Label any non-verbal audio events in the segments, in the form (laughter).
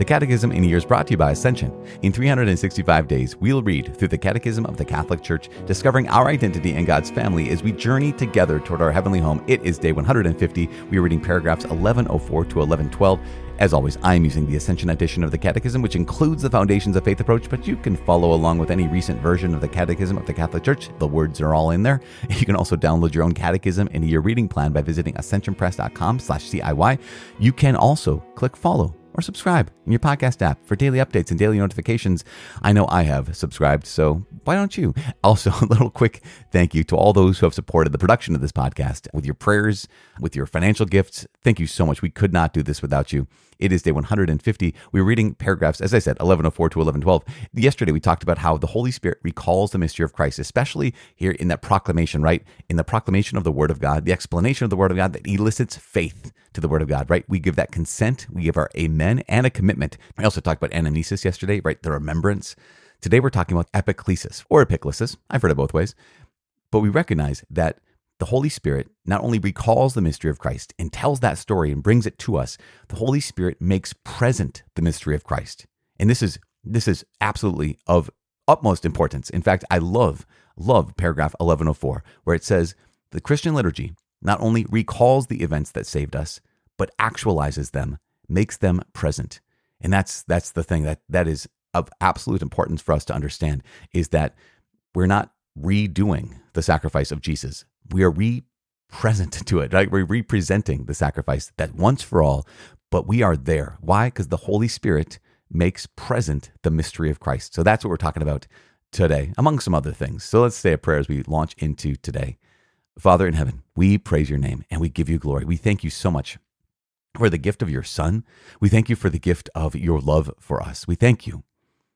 The Catechism in a Year is brought to you by Ascension. In 365 days, we'll read through the Catechism of the Catholic Church, discovering our identity and God's family as we journey together toward our heavenly home. It is day 150. We are reading paragraphs 1104 to 1112. As always, I am using the Ascension edition of the Catechism, which includes the Foundations of Faith approach, but you can follow along with any recent version of the Catechism of the Catholic Church. The words are all in there. (laughs) You can also download your own catechism in your reading plan by visiting ascensionpress.com slash CIY. You can also click follow or subscribe in your podcast app for daily updates and daily notifications. I know I have subscribed, so why don't you? (laughs) Also, a little quick thank you to all those who have supported the production of this podcast with your prayers, with your financial gifts. Thank you so much. We could not do this without you. It is day 150. We were reading paragraphs, as I said, 1104 to 1112. Yesterday, we talked about how the Holy Spirit recalls the mystery of Christ, especially here in that proclamation, right? In the proclamation of the Word of God, the explanation of the Word of God that elicits faith to the Word of God, right? We give that consent, we give our amen and a commitment. I also talked about anamnesis yesterday, right? The remembrance. Today, we're talking about epiclesis or epiclesis. I've heard it both ways. But we recognize that the Holy Spirit not only recalls the mystery of Christ and tells that story and brings it to us, the Holy Spirit makes present the mystery of Christ. And this is this is absolutely of utmost importance. In fact, I love love paragraph 1104 where it says the Christian liturgy not only recalls the events that saved us, but actualizes them, makes them present. And that's that's the thing that that is of absolute importance for us to understand is that we're not redoing the sacrifice of Jesus we are re present (laughs) to it, right? We're representing the sacrifice that once for all, but we are there. Why? Because the Holy Spirit makes present the mystery of Christ. So that's what we're talking about today, among some other things. So let's say a prayer as we launch into today. Father in heaven, we praise your name and we give you glory. We thank you so much for the gift of your Son. We thank you for the gift of your love for us. We thank you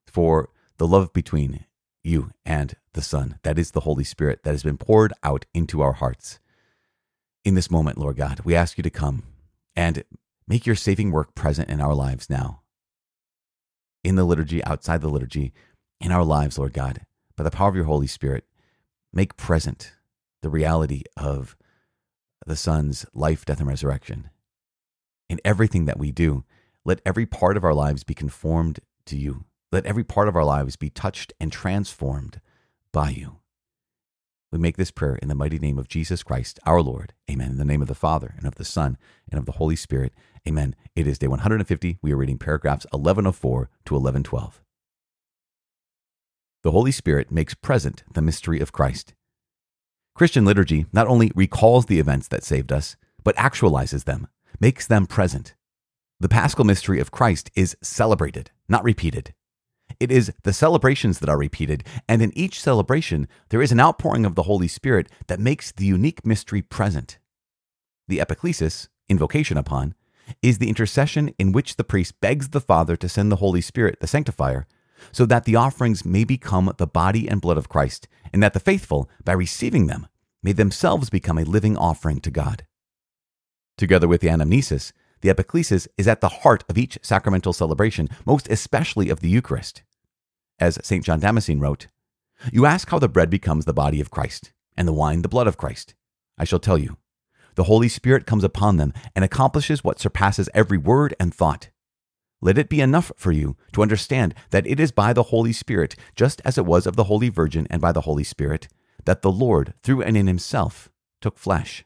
for the love between you and the Son. That is the Holy Spirit that has been poured out into our hearts. In this moment, Lord God, we ask you to come and make your saving work present in our lives now. In the liturgy, outside the liturgy, in our lives, Lord God, by the power of your Holy Spirit, make present the reality of the Son's life, death, and resurrection. In everything that we do, let every part of our lives be conformed to you. Let every part of our lives be touched and transformed by you. We make this prayer in the mighty name of Jesus Christ, our Lord. Amen. In the name of the Father, and of the Son, and of the Holy Spirit. Amen. It is day 150. We are reading paragraphs 1104 to 1112. The Holy Spirit makes present the mystery of Christ. Christian liturgy not only recalls the events that saved us, but actualizes them, makes them present. The paschal mystery of Christ is celebrated, not repeated. It is the celebrations that are repeated, and in each celebration, there is an outpouring of the Holy Spirit that makes the unique mystery present. The epiclesis, invocation upon, is the intercession in which the priest begs the Father to send the Holy Spirit, the sanctifier, so that the offerings may become the body and blood of Christ, and that the faithful, by receiving them, may themselves become a living offering to God. Together with the anamnesis, the epiclesis is at the heart of each sacramental celebration, most especially of the Eucharist. As St. John Damascene wrote, You ask how the bread becomes the body of Christ, and the wine the blood of Christ. I shall tell you. The Holy Spirit comes upon them and accomplishes what surpasses every word and thought. Let it be enough for you to understand that it is by the Holy Spirit, just as it was of the Holy Virgin and by the Holy Spirit, that the Lord, through and in himself, took flesh.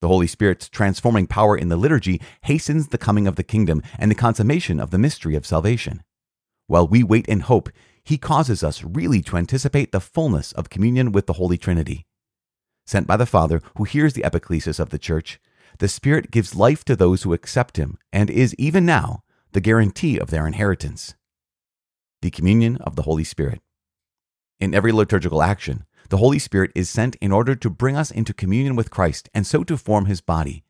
The Holy Spirit's transforming power in the liturgy hastens the coming of the kingdom and the consummation of the mystery of salvation. While we wait in hope, he causes us really to anticipate the fullness of communion with the Holy Trinity. Sent by the Father, who hears the epiclesis of the Church, the Spirit gives life to those who accept him and is, even now, the guarantee of their inheritance. The communion of the Holy Spirit. In every liturgical action, the Holy Spirit is sent in order to bring us into communion with Christ and so to form his body.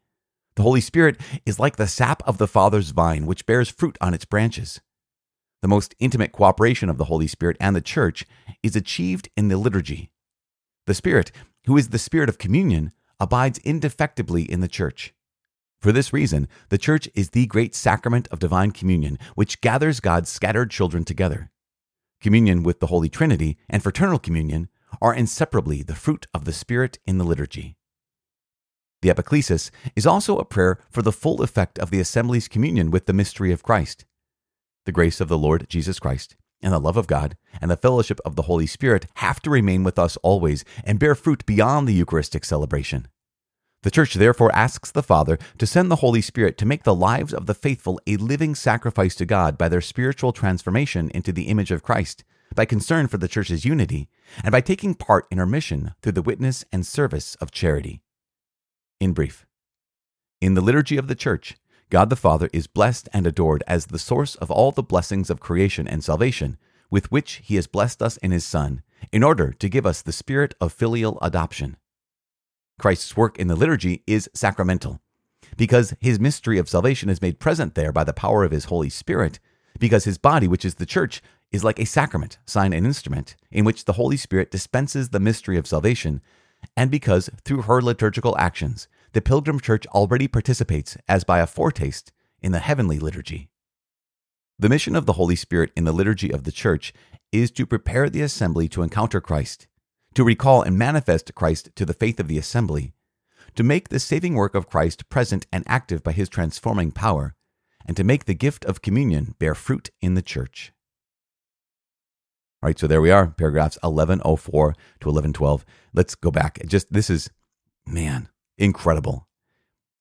The Holy Spirit is like the sap of the Father's vine, which bears fruit on its branches. The most intimate cooperation of the Holy Spirit and the Church is achieved in the liturgy. The Spirit, who is the Spirit of communion, abides indefectibly in the Church. For this reason, the Church is the great sacrament of divine communion, which gathers God's scattered children together. communion with the Holy Trinity, and fraternal communion are inseparably the fruit of the Spirit in the liturgy. The epiclesis is also a prayer for the full effect of the assembly's communion with the mystery of Christ. The grace of the Lord Jesus Christ, and the love of God, and the fellowship of the Holy Spirit have to remain with us always and bear fruit beyond the Eucharistic celebration. The Church therefore asks the Father to send the Holy Spirit to make the lives of the faithful a living sacrifice to God by their spiritual transformation into the image of Christ, by concern for the Church's unity, and by taking part in her mission through the witness and service of charity. In brief, in the liturgy of the Church, God the Father is blessed and adored as the source of all the blessings of creation and salvation, with which He has blessed us in His Son, in order to give us the spirit of filial adoption. Christ's work in the liturgy is sacramental. Because his mystery of salvation is made present there by the power of his Holy Spirit, because his body, which is the church, is like a sacrament, sign, and instrument in which the Holy Spirit dispenses the mystery of salvation, and because through her liturgical actions, the Pilgrim Church already participates, as by a foretaste, in the heavenly liturgy. The mission of the Holy Spirit in the liturgy of the Church is to prepare the assembly to encounter Christ, to recall and manifest Christ to the faith of the assembly, to make the saving work of Christ present and active by his transforming power, and to make the gift of communion bear fruit in the church. All right, so there we are, paragraphs 1104 to 1112. Let's go back. Just this is, man, incredible.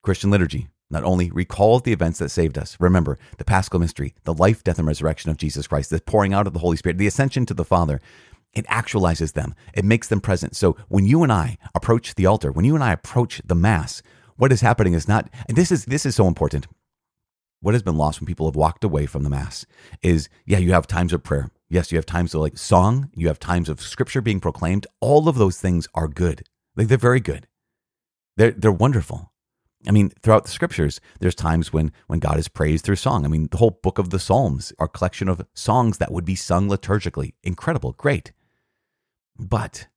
Christian liturgy not only recalls the events that saved us. Remember the paschal mystery, the life, death, and resurrection of Jesus Christ, the pouring out of the Holy Spirit, the ascension to the Father. It actualizes them. It makes them present. So when you and I approach the altar, when you and I approach the Mass, what is happening is not, and this is this is so important. What has been lost when people have walked away from the Mass is, yeah, you have times of prayer. Yes, you have times of like song, you have times of scripture being proclaimed. All of those things are good. Like they're very good. They're they're wonderful. I mean, throughout the scriptures, there's times when when God is praised through song. I mean, the whole book of the Psalms are a collection of songs that would be sung liturgically. Incredible, great. But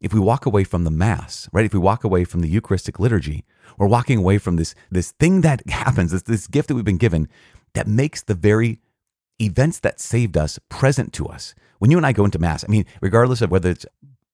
if we walk away from the Mass, right? If we walk away from the Eucharistic liturgy, we're walking away from this, this thing that (laughs) happens, this, this gift that we've been given that makes the very events that saved us present to us. When you and I go into Mass, I mean, regardless of whether it's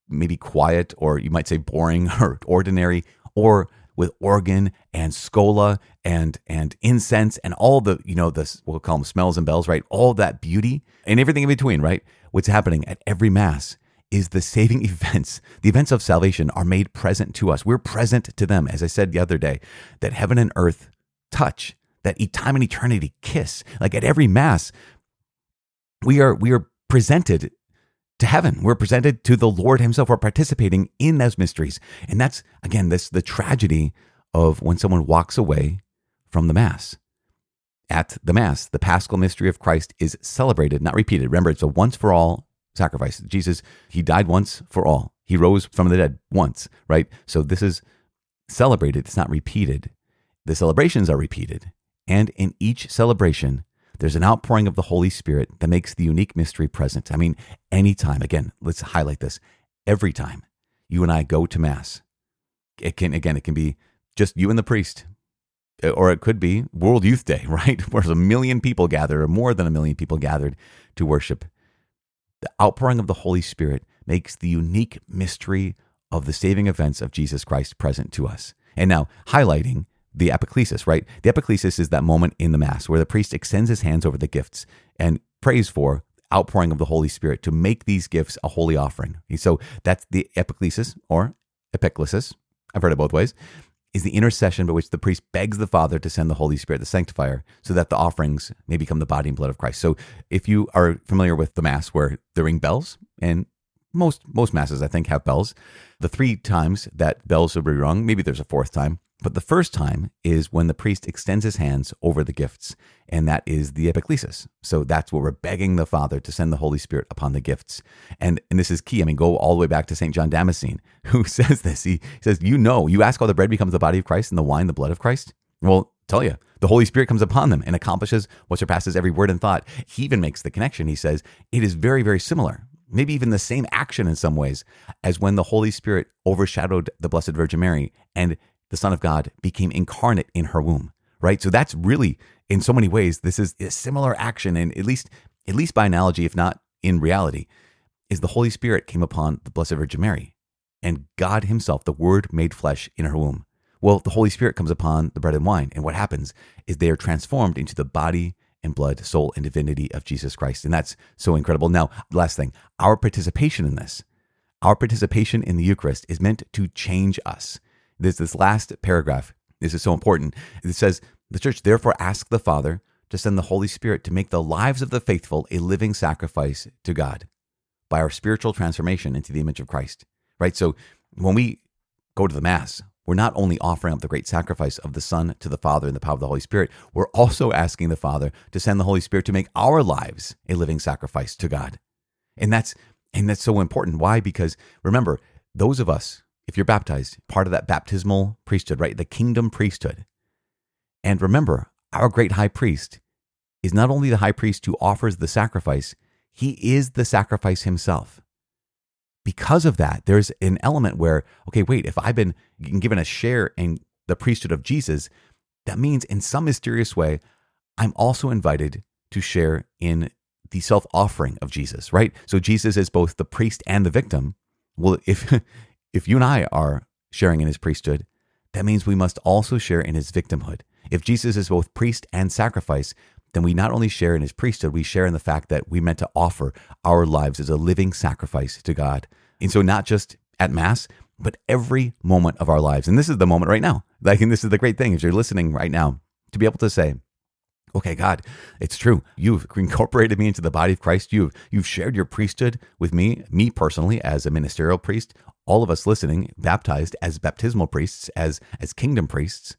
maybe quiet or you might say boring (laughs) or ordinary or with organ and schola and and incense and all the you know the we'll call them smells and bells right all that beauty and everything in between right what's happening at every mass is the saving (laughs) events, the events of salvation are made present to us. We're present to them. As I said the other day, that heaven and earth touch, that time and eternity kiss. Like at every mass, we are we are presented to heaven. We're presented to the Lord Himself. We're participating in those mysteries. And that's again this the tragedy of when someone walks away from the Mass. At the Mass, the Paschal mystery of Christ is celebrated, not repeated. Remember, it's a once for all sacrifice. Jesus, he died once for all. He rose from the dead once, right? So this is celebrated, it's not repeated. The celebrations are repeated. And in each celebration, there's an outpouring of the Holy Spirit that makes the unique mystery present. I mean, anytime, again, let's highlight this. Every time you and I go to Mass, it can, again, it can be just you and the priest, or it could be World Youth Day, (laughs) right? Where a million people gather, or more than a million people gathered to worship the outpouring of the Holy Spirit makes the unique mystery of the saving events of Jesus Christ present to us. And now, highlighting the epiclesis, right? The epiclesis is that moment in the Mass where the priest extends his hands over the gifts and prays for outpouring of the Holy Spirit to make these gifts a holy offering. So that's the epiclesis or epiclesis. I've heard it both ways is the intercession by which the priest begs the Father to send the Holy Spirit, the sanctifier, so that the offerings may become the body and blood of Christ. So if you are familiar with the Mass where they ring bells, and most most masses I think have bells, the three times that bells will be rung, maybe there's a fourth time, but the first time is when the priest extends his hands over the gifts, and that is the epiclesis. So that's where we're begging the Father to send the Holy Spirit upon the gifts. And, and this is key. I mean, go all the way back to St. John Damascene, (laughs) who says this. He says, You know, you ask how the bread becomes the body of Christ and the wine the blood of Christ. Well, tell you, the Holy Spirit comes upon them and accomplishes what surpasses every word and thought. He even makes the connection. He says, It is very, very similar maybe even the same action in some ways as when the Holy Spirit overshadowed the Blessed Virgin Mary and the Son of God became incarnate in her womb, right? So that's really, in so many ways, this is a similar action, and at least, at least by analogy, if not in reality is the Holy Spirit came upon the Blessed Virgin Mary and God Himself, the Word made flesh in her womb. Well, the Holy Spirit comes upon the bread and wine, and what happens is they are transformed into the body and blood, soul, and divinity of Jesus Christ. And that's so incredible. Now, last thing, our participation in this, our participation in the Eucharist is meant to change us. There's this last paragraph. This is so important. It says, The church therefore asks the Father to send the Holy Spirit to make the lives of the faithful a living sacrifice to God by our spiritual transformation into the image of Christ. Right? So when we go to the Mass, we're not only offering up the great sacrifice of the Son to the Father in the power of the Holy Spirit, we're also asking the Father to send the Holy Spirit to make our lives a living sacrifice to God. And that's and that's so important. Why? Because remember, those of us, if you're baptized, part of that baptismal priesthood, right? The kingdom priesthood. And remember, our great high priest is not only the high priest who offers the sacrifice, he is the sacrifice himself because of that, there's an element where, okay, wait, if I've been given a share in the priesthood of Jesus, that means in some mysterious way, I'm also invited to share in the self offering of Jesus, right? So Jesus is both the priest and the victim. Well, if, (laughs) if you and I are sharing in his priesthood, that means we must also share in his victimhood. If Jesus is both priest and sacrifice, then we not only share in his priesthood, we share in the fact that we meant to offer our lives as a living sacrifice to God. And so, not just at Mass, but every moment of our lives. And this is the moment right now. (laughs) Like, and this is the great thing is you're listening right now to be able to say, okay, God, it's true. You've incorporated me into the body of Christ. You've, you've shared your priesthood with me, me personally as a ministerial priest, all of us listening, baptized as baptismal priests, as, as kingdom priests.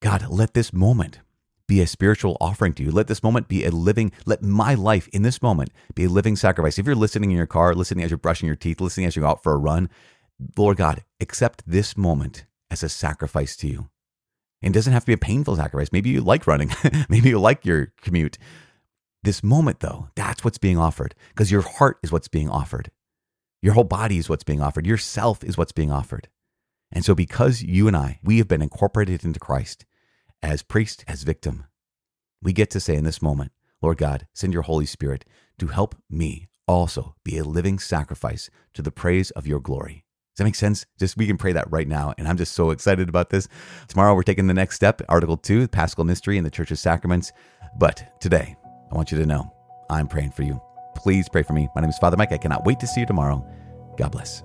God, let this moment be a spiritual offering to you. Let this moment be a living, let my life in this moment be a living sacrifice. If you're listening in your car, listening as you're brushing your teeth, listening as you go out for a run, Lord God, accept this moment as a sacrifice to you. It doesn't have to be a painful sacrifice. Maybe you like running, (laughs) maybe you like your commute. This moment, though, that's what's being offered because your heart is what's being offered. Your whole body is what's being offered. Yourself is what's being offered. And so, because you and I, we have been incorporated into Christ, as priest, as victim, we get to say in this moment, Lord God, send your Holy Spirit to help me also be a living sacrifice to the praise of your glory. Does that make sense? Just we can pray that right now. And I'm just so excited about this. Tomorrow we're taking the next step, Article 2, Paschal Mystery and the Church's Sacraments. But today, I want you to know I'm praying for you. Please pray for me. My name is Father Mike. I cannot wait to see you tomorrow. God bless.